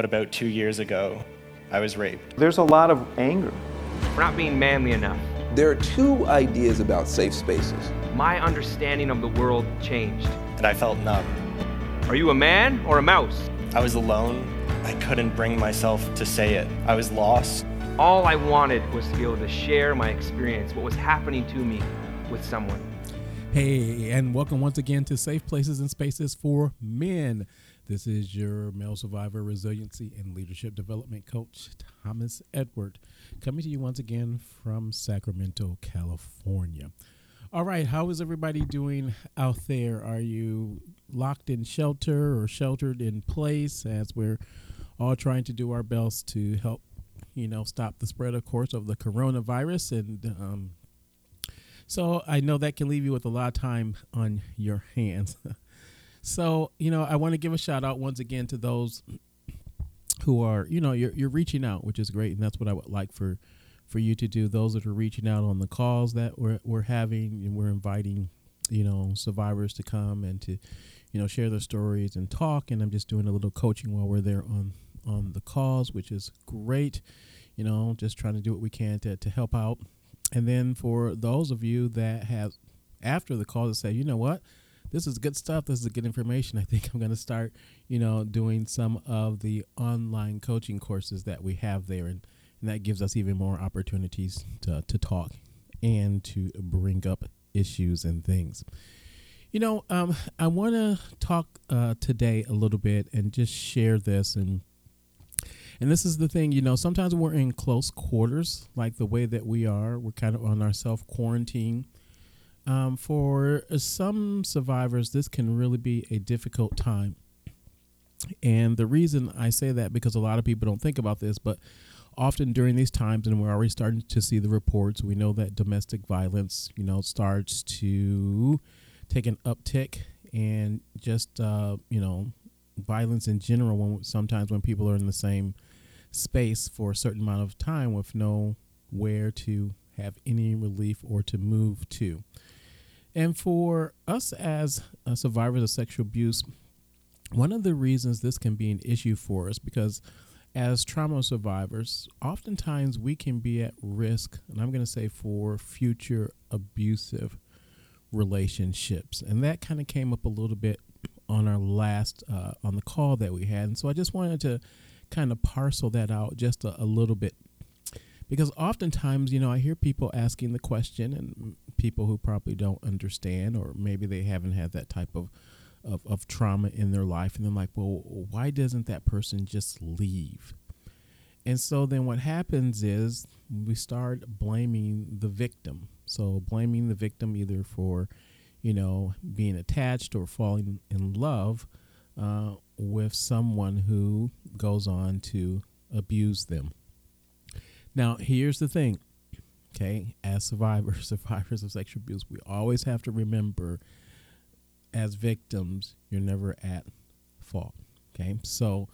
But about two years ago, I was raped. There's a lot of anger. For not being manly enough. There are two ideas about safe spaces. My understanding of the world changed. And I felt numb. Are you a man or a mouse? I was alone. I couldn't bring myself to say it. I was lost. All I wanted was to be able to share my experience, what was happening to me, with someone. Hey, and welcome once again to Safe Places and Spaces for Men. This is your male survivor resiliency and leadership development coach, Thomas Edward, coming to you once again from Sacramento, California. All right, how is everybody doing out there? Are you locked in shelter or sheltered in place as we're all trying to do our best to help, you know, stop the spread, of course, of the coronavirus and um, so I know that can leave you with a lot of time on your hands. so, you know, I want to give a shout out once again to those who are, you know, you're, you're reaching out, which is great. And that's what I would like for, for you to do. Those that are reaching out on the calls that we're, we're having and we're inviting, you know, survivors to come and to, you know, share their stories and talk. And I'm just doing a little coaching while we're there on, on the calls, which is great. You know, just trying to do what we can to, to help out and then for those of you that have, after the call, to say, you know what, this is good stuff. This is good information. I think I'm going to start, you know, doing some of the online coaching courses that we have there, and, and that gives us even more opportunities to to talk and to bring up issues and things. You know, um, I want to talk uh, today a little bit and just share this and and this is the thing, you know, sometimes we're in close quarters, like the way that we are. We're kind of on our self quarantine. Um, for some survivors, this can really be a difficult time. And the reason I say that because a lot of people don't think about this, but often during these times, and we're already starting to see the reports, we know that domestic violence, you know, starts to take an uptick, and just uh, you know, violence in general. When sometimes when people are in the same space for a certain amount of time with no where to have any relief or to move to. And for us as uh, survivors of sexual abuse, one of the reasons this can be an issue for us because as trauma survivors, oftentimes we can be at risk, and I'm going to say for future abusive relationships. And that kind of came up a little bit on our last, uh, on the call that we had. And so I just wanted to kind of parcel that out just a, a little bit because oftentimes you know i hear people asking the question and people who probably don't understand or maybe they haven't had that type of, of, of trauma in their life and they're like well why doesn't that person just leave and so then what happens is we start blaming the victim so blaming the victim either for you know being attached or falling in love uh, with someone who goes on to abuse them. Now, here's the thing, okay? As survivors, survivors of sexual abuse, we always have to remember as victims, you're never at fault, okay? So,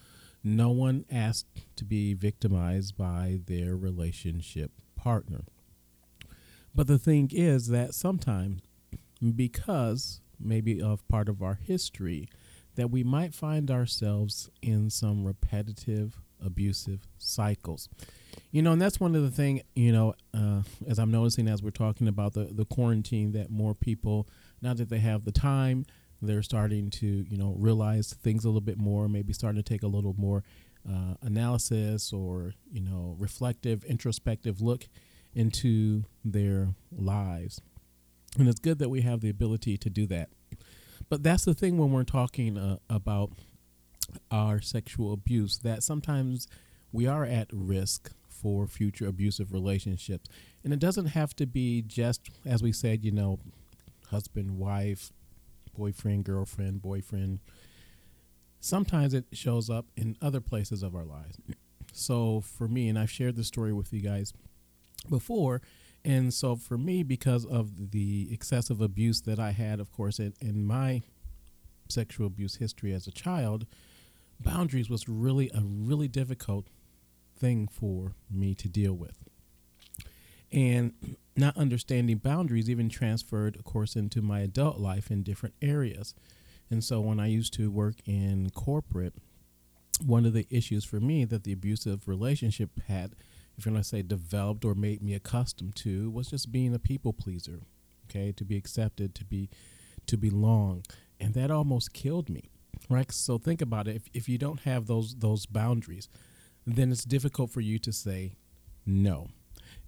no one asked to be victimized by their relationship partner. But the thing is that sometimes, because maybe of part of our history, that we might find ourselves in some repetitive abusive cycles you know and that's one of the thing you know uh, as i'm noticing as we're talking about the, the quarantine that more people now that they have the time they're starting to you know realize things a little bit more maybe starting to take a little more uh, analysis or you know reflective introspective look into their lives. And it's good that we have the ability to do that. But that's the thing when we're talking uh, about our sexual abuse that sometimes we are at risk for future abusive relationships. And it doesn't have to be just, as we said, you know, husband, wife, boyfriend, girlfriend, boyfriend. Sometimes it shows up in other places of our lives. So for me, and I've shared this story with you guys before, and so for me, because of the excessive abuse that I had, of course, in, in my sexual abuse history as a child, boundaries was really a really difficult thing for me to deal with. And not understanding boundaries even transferred, of course, into my adult life in different areas. And so when I used to work in corporate, one of the issues for me that the abusive relationship had, if you're going to say developed or made me accustomed to, was just being a people pleaser. Okay, to be accepted, to be, to belong, and that almost killed me. Right. So think about it. If if you don't have those those boundaries, then it's difficult for you to say no.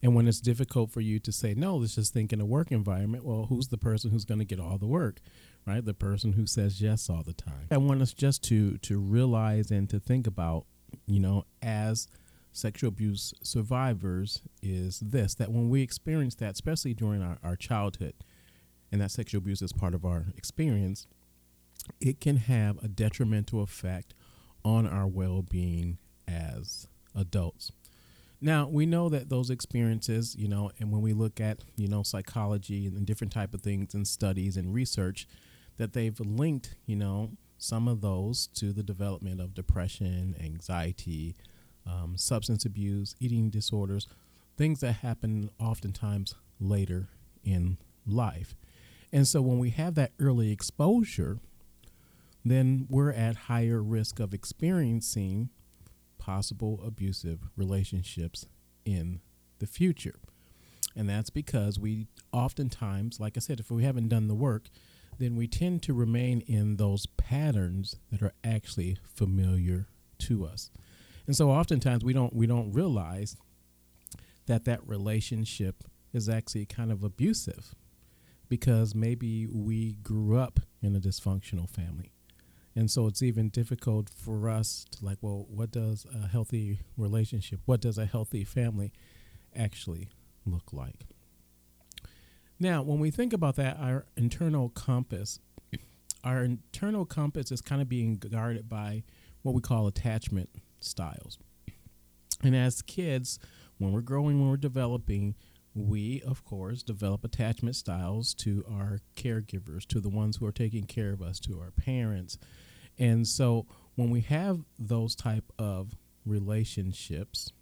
And when it's difficult for you to say no, let's just think in a work environment. Well, who's the person who's going to get all the work, right? The person who says yes all the time. I want us just to to realize and to think about, you know, as sexual abuse survivors, is this that when we experience that, especially during our, our childhood, and that sexual abuse is part of our experience, it can have a detrimental effect on our well being as adults. Now we know that those experiences, you know, and when we look at you know psychology and different type of things and studies and research, that they've linked you know some of those to the development of depression, anxiety, um, substance abuse, eating disorders, things that happen oftentimes later in life. And so when we have that early exposure, then we're at higher risk of experiencing possible abusive relationships in the future. And that's because we oftentimes, like I said, if we haven't done the work, then we tend to remain in those patterns that are actually familiar to us. And so oftentimes we don't we don't realize that that relationship is actually kind of abusive because maybe we grew up in a dysfunctional family and so it's even difficult for us to like well what does a healthy relationship what does a healthy family actually look like? Now when we think about that our internal compass our internal compass is kind of being guarded by what we call attachment styles. And as kids when we're growing when we're developing we of course develop attachment styles to our caregivers to the ones who are taking care of us to our parents and so when we have those type of relationships,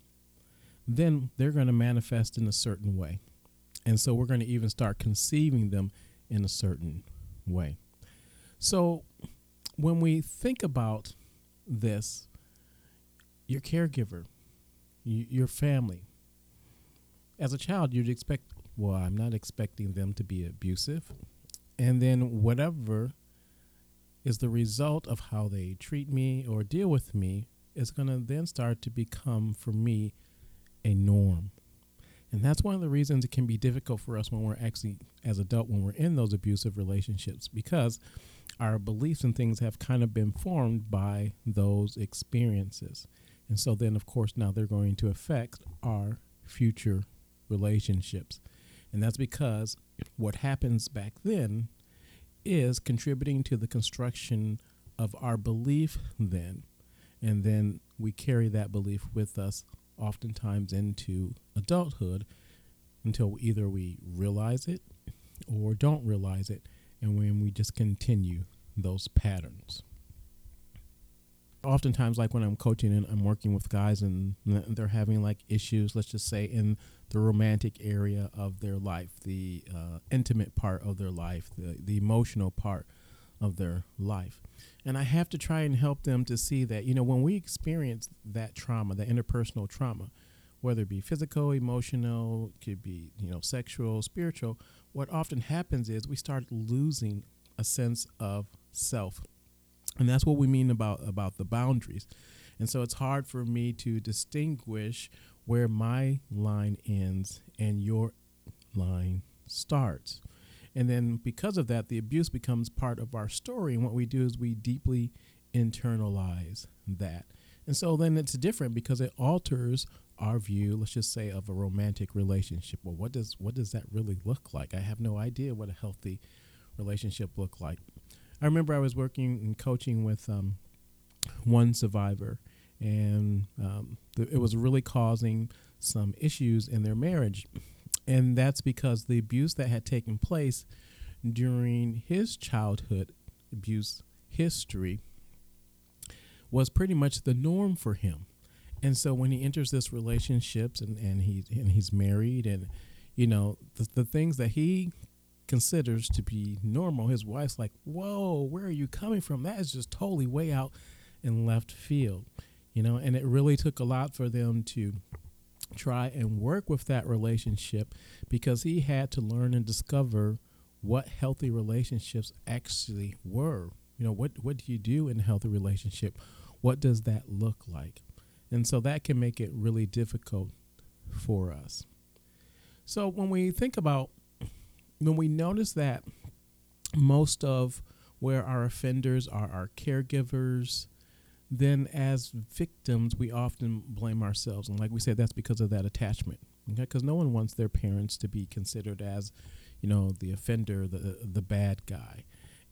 then they're going to manifest in a certain way. And so we're going to even start conceiving them in a certain way. So when we think about this, your caregiver, your family, as a child, you'd expect, well, I'm not expecting them to be abusive. And then whatever is the result of how they treat me or deal with me is going to then start to become for me a norm. And that's one of the reasons it can be difficult for us when we're actually, as adult, when we're in those abusive relationships, because our beliefs and things have kind of been formed by those experiences. And so then, of course, now they're going to affect our future relationships. And that's because what happens back then is contributing to the construction of our belief then. And then we carry that belief with us oftentimes into adulthood until either we realize it or don't realize it. And when we just continue those patterns. Oftentimes, like when I'm coaching and I'm working with guys and they're having like issues, let's just say in the romantic area of their life, the uh, intimate part of their life, the, the emotional part of their life. And I have to try and help them to see that, you know, when we experience that trauma, the interpersonal trauma, whether it be physical, emotional, could be, you know, sexual, spiritual, what often happens is we start losing a sense of self. And that's what we mean about about the boundaries. And so it's hard for me to distinguish where my line ends and your line starts. And then because of that, the abuse becomes part of our story. And what we do is we deeply internalize that. And so then it's different because it alters our view, let's just say, of a romantic relationship. Well, what does what does that really look like? I have no idea what a healthy relationship look like. I remember I was working and coaching with um, one survivor, and um, th- it was really causing some issues in their marriage. And that's because the abuse that had taken place during his childhood abuse history was pretty much the norm for him. And so when he enters this relationships and, and he and he's married and you know the, the things that he considers to be normal, his wife's like, "Whoa, where are you coming from? That is just totally way out in left field, you know, and it really took a lot for them to try and work with that relationship because he had to learn and discover what healthy relationships actually were. You know, what what do you do in a healthy relationship? What does that look like? And so that can make it really difficult for us. So when we think about when we notice that most of where our offenders are our caregivers, then as victims, we often blame ourselves. And like we said, that's because of that attachment. Okay, because no one wants their parents to be considered as, you know, the offender, the the bad guy.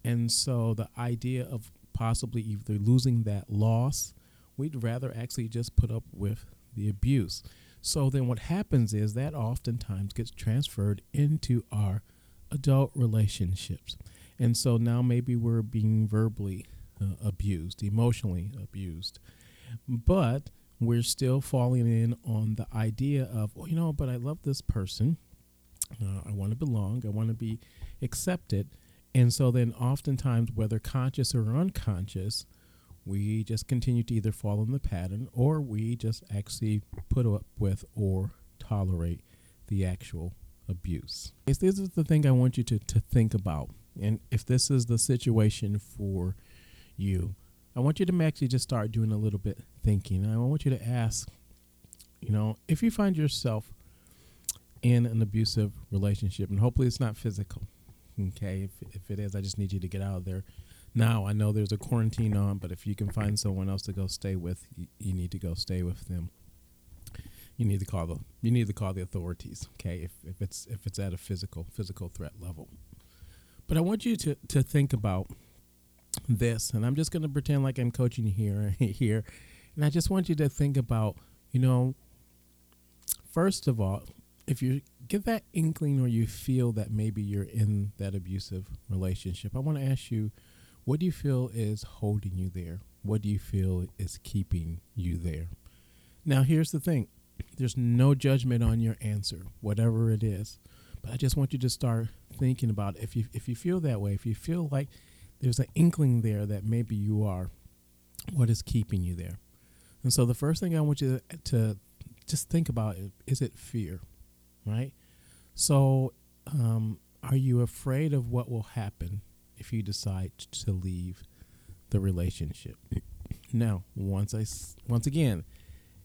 And so the idea of possibly either losing that loss, we'd rather actually just put up with the abuse. So then what happens is that oftentimes gets transferred into our adult relationships. And so now maybe we're being verbally uh, abused, emotionally abused. But we're still falling in on the idea of, well, you know, but I love this person. Uh, I want to belong. I want to be accepted. And so then, oftentimes, whether conscious or unconscious, we just continue to either fall in the pattern or we just actually put up with or tolerate the actual abuse. This is the thing I want you to, to think about. And if this is the situation for you, I want you to actually just start doing a little bit thinking. I want you to ask, you know, if you find yourself in an abusive relationship, and hopefully it's not physical, okay? If, if it is, I just need you to get out of there. Now, I know there's a quarantine on, but if you can find someone else to go stay with, you, you need to go stay with them. You need to call the you need to call the authorities, okay? If if it's if it's at a physical physical threat level. But I want you to to think about this, and I'm just going to pretend like I'm coaching here here, and I just want you to think about, you know, first of all, if you get that inkling or you feel that maybe you're in that abusive relationship, I want to ask you, what do you feel is holding you there? What do you feel is keeping you there? Now, here's the thing there's no judgment on your answer, whatever it is. But I just want you to start thinking about if you if you feel that way, if you feel like there's an inkling there that maybe you are, what is keeping you there? And so the first thing I want you to, to just think about is, is it fear, right? So um, are you afraid of what will happen if you decide to leave the relationship? Now, once I once again,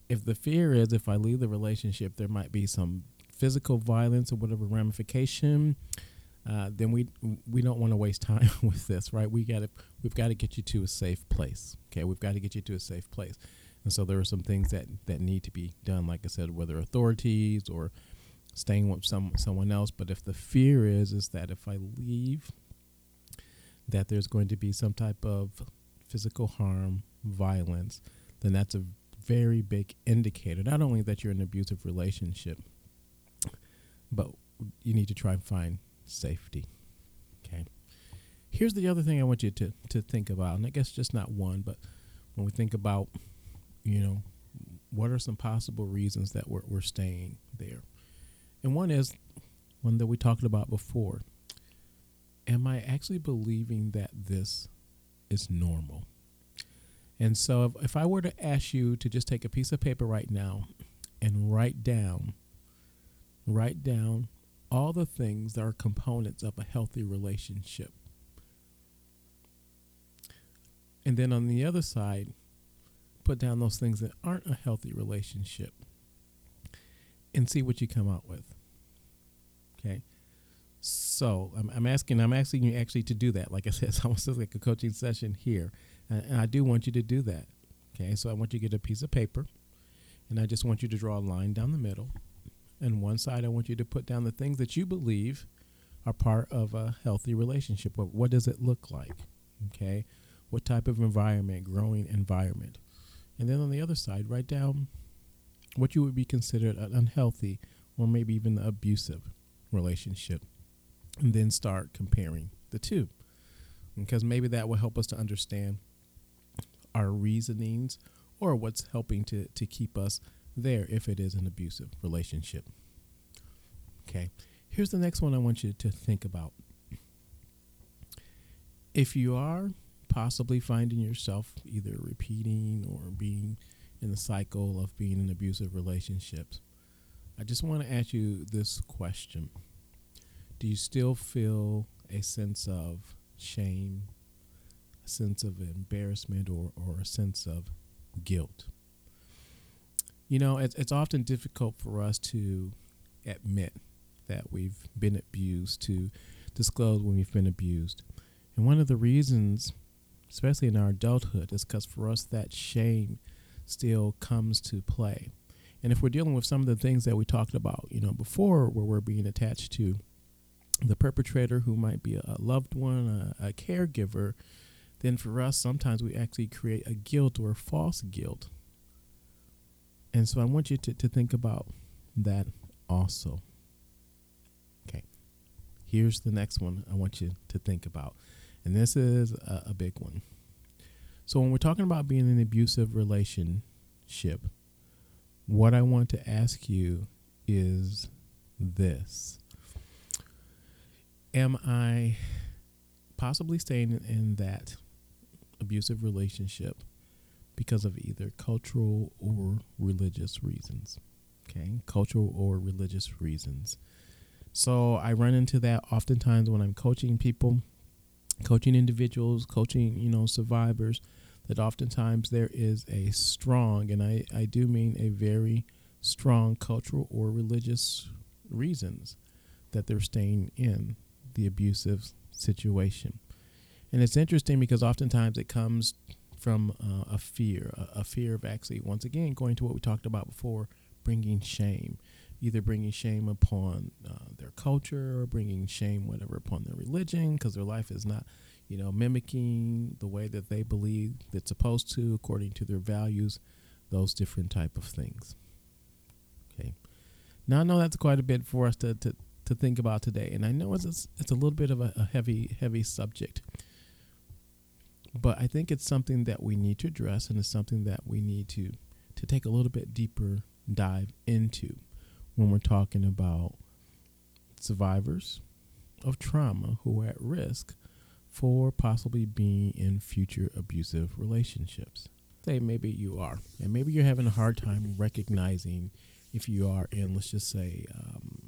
if the fear is if I leave the relationship, there might be some physical violence or whatever ramification, uh, then we we don't want to waste time with this, right? We got to we've got to get you to a safe place. Okay, we've got to get you to a safe place, and so there are some things that that need to be done. Like I said, whether authorities or staying with some someone else. But if the fear is is that if I leave, that there's going to be some type of physical harm, violence, then that's a very big indicator. Not only that you're in an abusive relationship, but you need to try and find safety. Okay. Here's the other thing I want you to, to think about, and I guess just not one, but when we think about, you know, what are some possible reasons that we're, we're staying there? And one is one that we talked about before. Am I actually believing that this is normal? And so if, if I were to ask you to just take a piece of paper right now and write down, write down all the things that are components of a healthy relationship. And then on the other side, put down those things that aren't a healthy relationship and see what you come out with. Okay. So I'm, I'm asking, I'm asking you actually to do that. Like I said, it's almost like a coaching session here. And, I do want you to do that. Okay. So I want you to get a piece of paper and I just want you to draw a line down the middle. And one side, I want you to put down the things that you believe are part of a healthy relationship. What, what does it look like? Okay. What type of environment, growing environment. And then on the other side, write down what you would be considered an unhealthy or maybe even abusive relationship and then start comparing the two. Because maybe that will help us to understand our reasonings or what's helping to, to keep us there if it is an abusive relationship. Okay, here's the next one I want you to think about. If you are possibly finding yourself either repeating or being in the cycle of being in abusive relationships, I just want to ask you this question Do you still feel a sense of shame, sense of embarrassment, or, or a sense of guilt? You know, it's, it's often difficult for us to admit that we've been abused, to disclose when we've been abused. And one of the reasons, especially in our adulthood, is because for us that shame still comes to play. And if we're dealing with some of the things that we talked about, you know, before, where we're being attached to the perpetrator who might be a loved one, a, a caregiver, then for us, sometimes we actually create a guilt or a false guilt. And so I want you to, to think about that also. Okay. Here's the next one I want you to think about. And this is a, a big one. So, when we're talking about being in an abusive relationship, what I want to ask you is this Am I possibly staying in that abusive relationship because of either cultural or religious reasons? Okay, cultural or religious reasons. So, I run into that oftentimes when I'm coaching people, coaching individuals, coaching, you know, survivors that oftentimes there is a strong, and I, I do mean a very strong cultural or religious reasons that they're staying in the abusive situation. And it's interesting because oftentimes it comes from uh, a fear, a, a, fear of actually, once again, going to what we talked about before, bringing shame, either bringing shame upon uh, their culture or bringing shame, whatever, upon their religion because their life is not you know, mimicking the way that they believe it's supposed to according to their values, those different type of things. Okay. Now I know that's quite a bit for us to, to, to think about today, and I know it's a, it's a little bit of a, a heavy heavy subject, but I think it's something that we need to address, and it's something that we need to to take a little bit deeper dive into when we're talking about survivors of trauma who are at risk for possibly being in future abusive relationships. Say maybe you are, and maybe you're having a hard time recognizing if you are in, let's just say, um,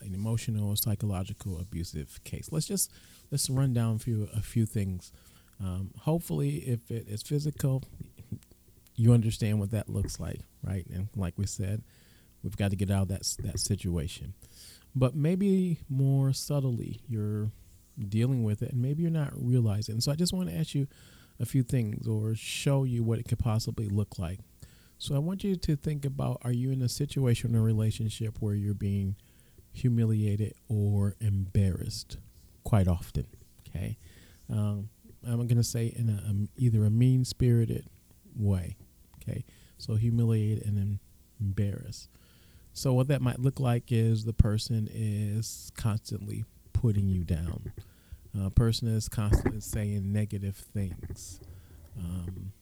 an emotional or psychological abusive case. Let's just let's run down a few a few things. Um, hopefully, if it is physical, you understand what that looks like, right? And like we said, we've got to get out of that that situation. But maybe more subtly, you're dealing with it and maybe you're not realizing. And so I just want to ask you a few things or show you what it could possibly look like. So I want you to think about are you in a situation or relationship where you're being humiliated or embarrassed quite often? Okay. Um, I'm going to say in a, um, either a mean spirited way. Okay. So humiliated and embarrassed. So what that might look like is the person is constantly putting you down. A person is constantly saying negative things, um,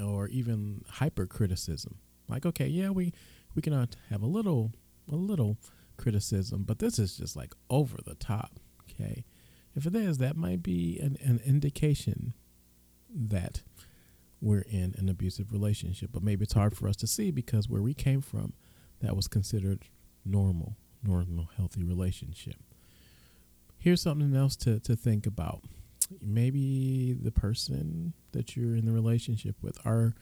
or even hypercriticism. Like, okay, yeah, we we can have a little a little criticism, but this is just like over the top. Okay, if it is, that might be an, an indication that we're in an abusive relationship. But maybe it's hard for us to see because where we came from, that was considered normal, normal, healthy relationship here's something else to, to think about. Maybe the person that you're in the relationship with are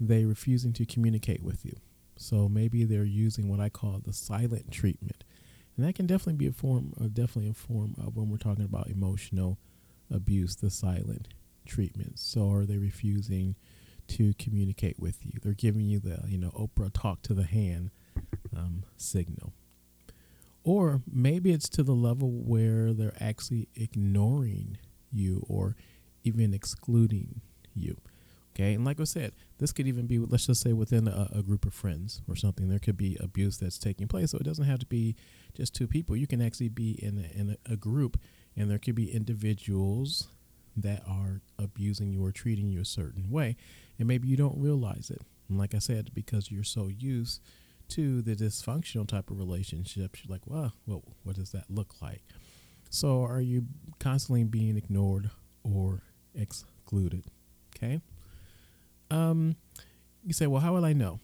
they refusing to communicate with you. So maybe they're using what I call the silent treatment. And that can definitely be a form of definitely a form of when we're talking about emotional abuse, the silent treatment. So are they refusing to communicate with you? They're giving you the, you know, Oprah talk to the hand um, signal. Or maybe it's to the level where they're actually ignoring you or even excluding you. Okay. And like I said, this could even be, let's just say, within a, a, group of friends or something. There could be abuse that's taking place. So it doesn't have to be just two people. You can actually be in a, in a, group, and there could be individuals that are abusing you or treating you a certain way. And maybe you don't realize it. And like I said, because you're so used to the dysfunctional type of relationships, you're like, well, what, what does that look like? So, are you constantly being ignored or excluded? Okay. Um, you say, well, how will I know?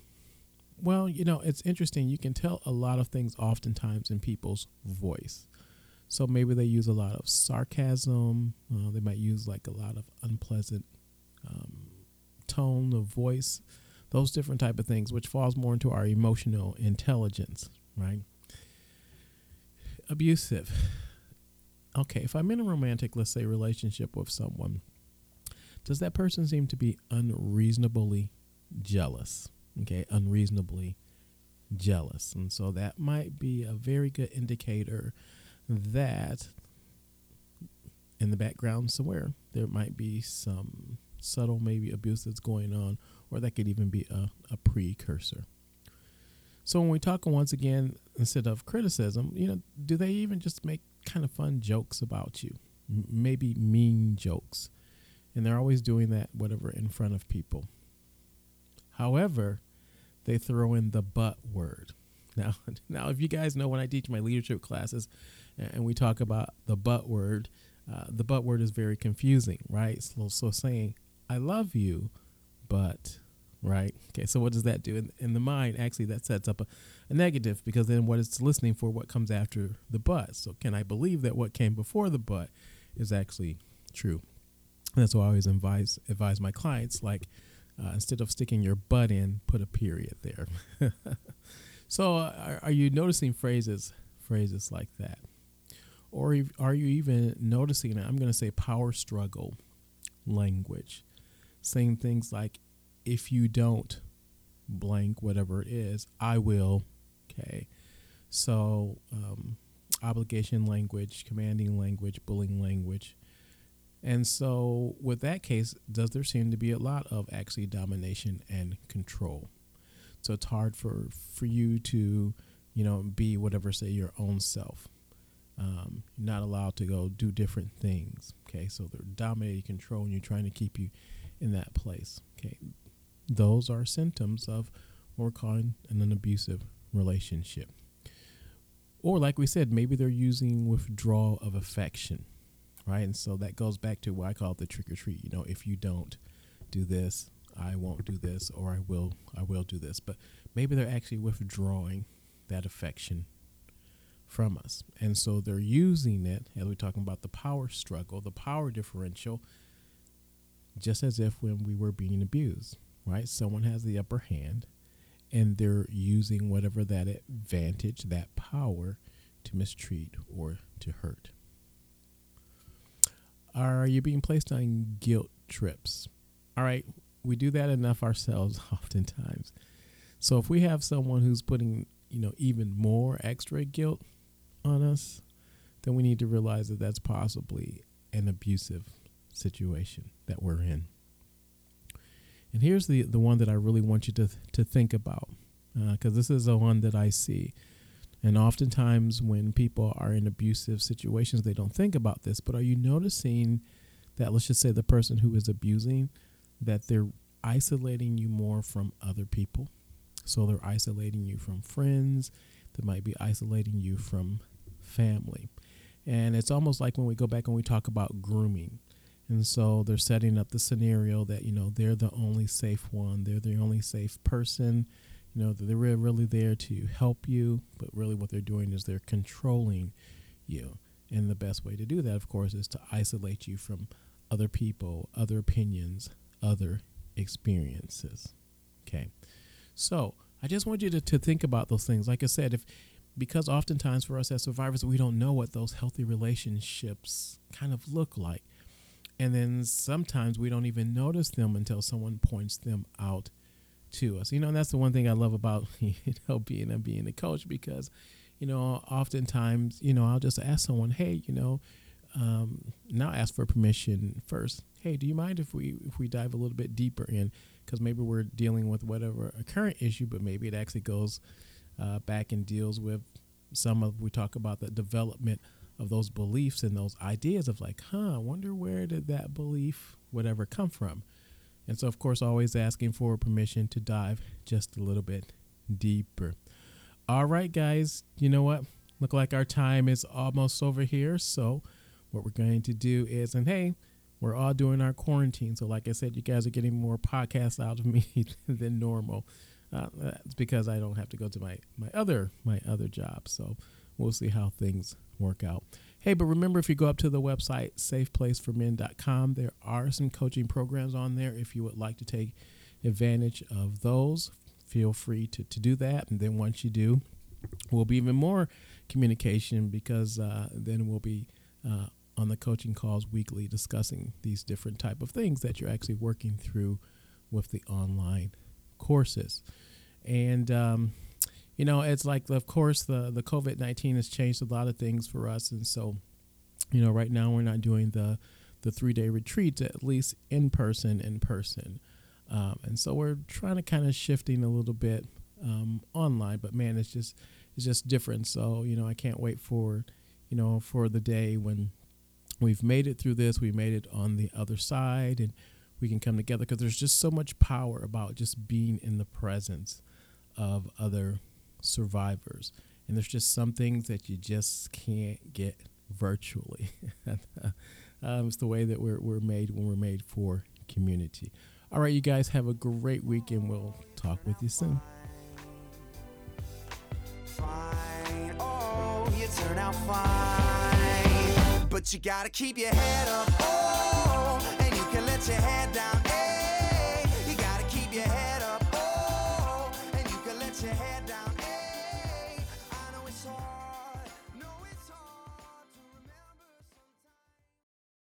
Well, you know, it's interesting. You can tell a lot of things oftentimes in people's voice. So maybe they use a lot of sarcasm. Uh, they might use like a lot of unpleasant um, tone of voice, those different type of things, which falls more into our emotional intelligence, right? Abusive. Okay, if I'm in a romantic, let's say, relationship with someone, does that person seem to be unreasonably jealous? Okay, unreasonably jealous. And so that might be a very good indicator that in the background somewhere there might be some subtle maybe abuse that's going on or that could even be a, a precursor so when we talk once again instead of criticism you know do they even just make kind of fun jokes about you M- maybe mean jokes and they're always doing that whatever in front of people. However they throw in the but word. Now now if you guys know when i teach my leadership classes and we talk about the but word uh, the but word is very confusing right? So, so saying i love you but right? Okay so what does that do in, in the mind? Actually that sets up a, a negative because then what it's listening for what comes after the but. So can i believe that what came before the but is actually true that's why i always advise advise my clients like uh, instead of sticking your butt in put a period there. So are, are you noticing phrases phrases like that? Or are you even noticing i'm going to say power struggle language. Saying things like if you don't blank whatever it is i will. Okay. So um, obligation language commanding language bullying language and so with that case does there seem to be a lot of actually domination and control? So it's hard for for you to you know be whatever say your own self. Um, you're not allowed to go do different things okay? So they're dominating control and you're trying to keep you in that place okay? Those are symptoms of what we're calling an abusive relationship. Or, like we said, maybe they're using withdrawal of affection, right? And so that goes back to what I call the trick or treat. You know, if you don't do this, I won't do this, or I will, I will do this. But maybe they're actually withdrawing that affection from us. And so they're using it, as we're talking about the power struggle, the power differential, just as if when we were being abused right? Someone has the upper hand and they're using whatever that advantage, that power to mistreat or to hurt. Are you being placed on guilt trips? All right, we do that enough ourselves oftentimes. So if we have someone who's putting, you know, even more extra guilt on us, then we need to realize that that's possibly an abusive situation that we're in. And here's the the one that I really want you to to think about, because uh, this is the one that I see. And oftentimes, when people are in abusive situations, they don't think about this. But are you noticing that, let's just say, the person who is abusing, that they're isolating you more from other people? So they're isolating you from friends, they might be isolating you from family. And it's almost like when we go back and we talk about grooming. And so they're setting up the scenario that, you know, they're the only safe one, they're the only safe person, you know, they're really there to help you, but really what they're doing is they're controlling you. And the best way to do that, of course, is to isolate you from other people, other opinions, other experiences. Okay. So I just want you to, to think about those things. Like I said, if because oftentimes for us as survivors, we don't know what those healthy relationships kind of look like and then sometimes we don't even notice them until someone points them out to us. You know, and that's the one thing I love about you know being a being a coach because, you know, oftentimes you know I'll just ask someone, hey, you know, um, now ask for permission first. Hey, do you mind if we if we dive a little bit deeper in because maybe we're dealing with whatever a current issue, but maybe it actually goes uh, back and deals with some of we talk about the development of those beliefs and those ideas of like, huh, I wonder where did that belief, whatever, come from? And so, of course, always asking for permission to dive just a little bit deeper. All right, guys, you know what? Look like our time is almost over here. So, what we're going to do is, and hey, we're all doing our quarantine. So, like I said, you guys are getting more podcasts out of me than normal. Uh, that's because I don't have to go to my my other my other job. So we'll see how things work out. Hey, but remember if you go up to the website safeplaceformen.com, there are some coaching programs on there. If you would like to take advantage of those, feel free to, to do that. And then once you do, we'll be even more communication because uh, then we'll be uh, on the coaching calls weekly discussing these different type of things that you're actually working through with the online courses and um, you know it's like of course the the covid-19 has changed a lot of things for us. And so you know right now we're not doing the the three day retreats at least in person in person. Um, and so we're trying to kind of shifting a little bit um, online but man it's just it's just different. So you know i can't wait for you know for the day when we've made it through this we made it on the other side and we can come together because there's just so much power about just being in the presence of other survivors and there's just some things that you just can't get virtually um, it's the way that we're, we're made when we're made for community all right you guys have a great week and we'll talk with you soon. Oh, you turn out fine. But you gotta keep your head up. Oh, and you can let your head down.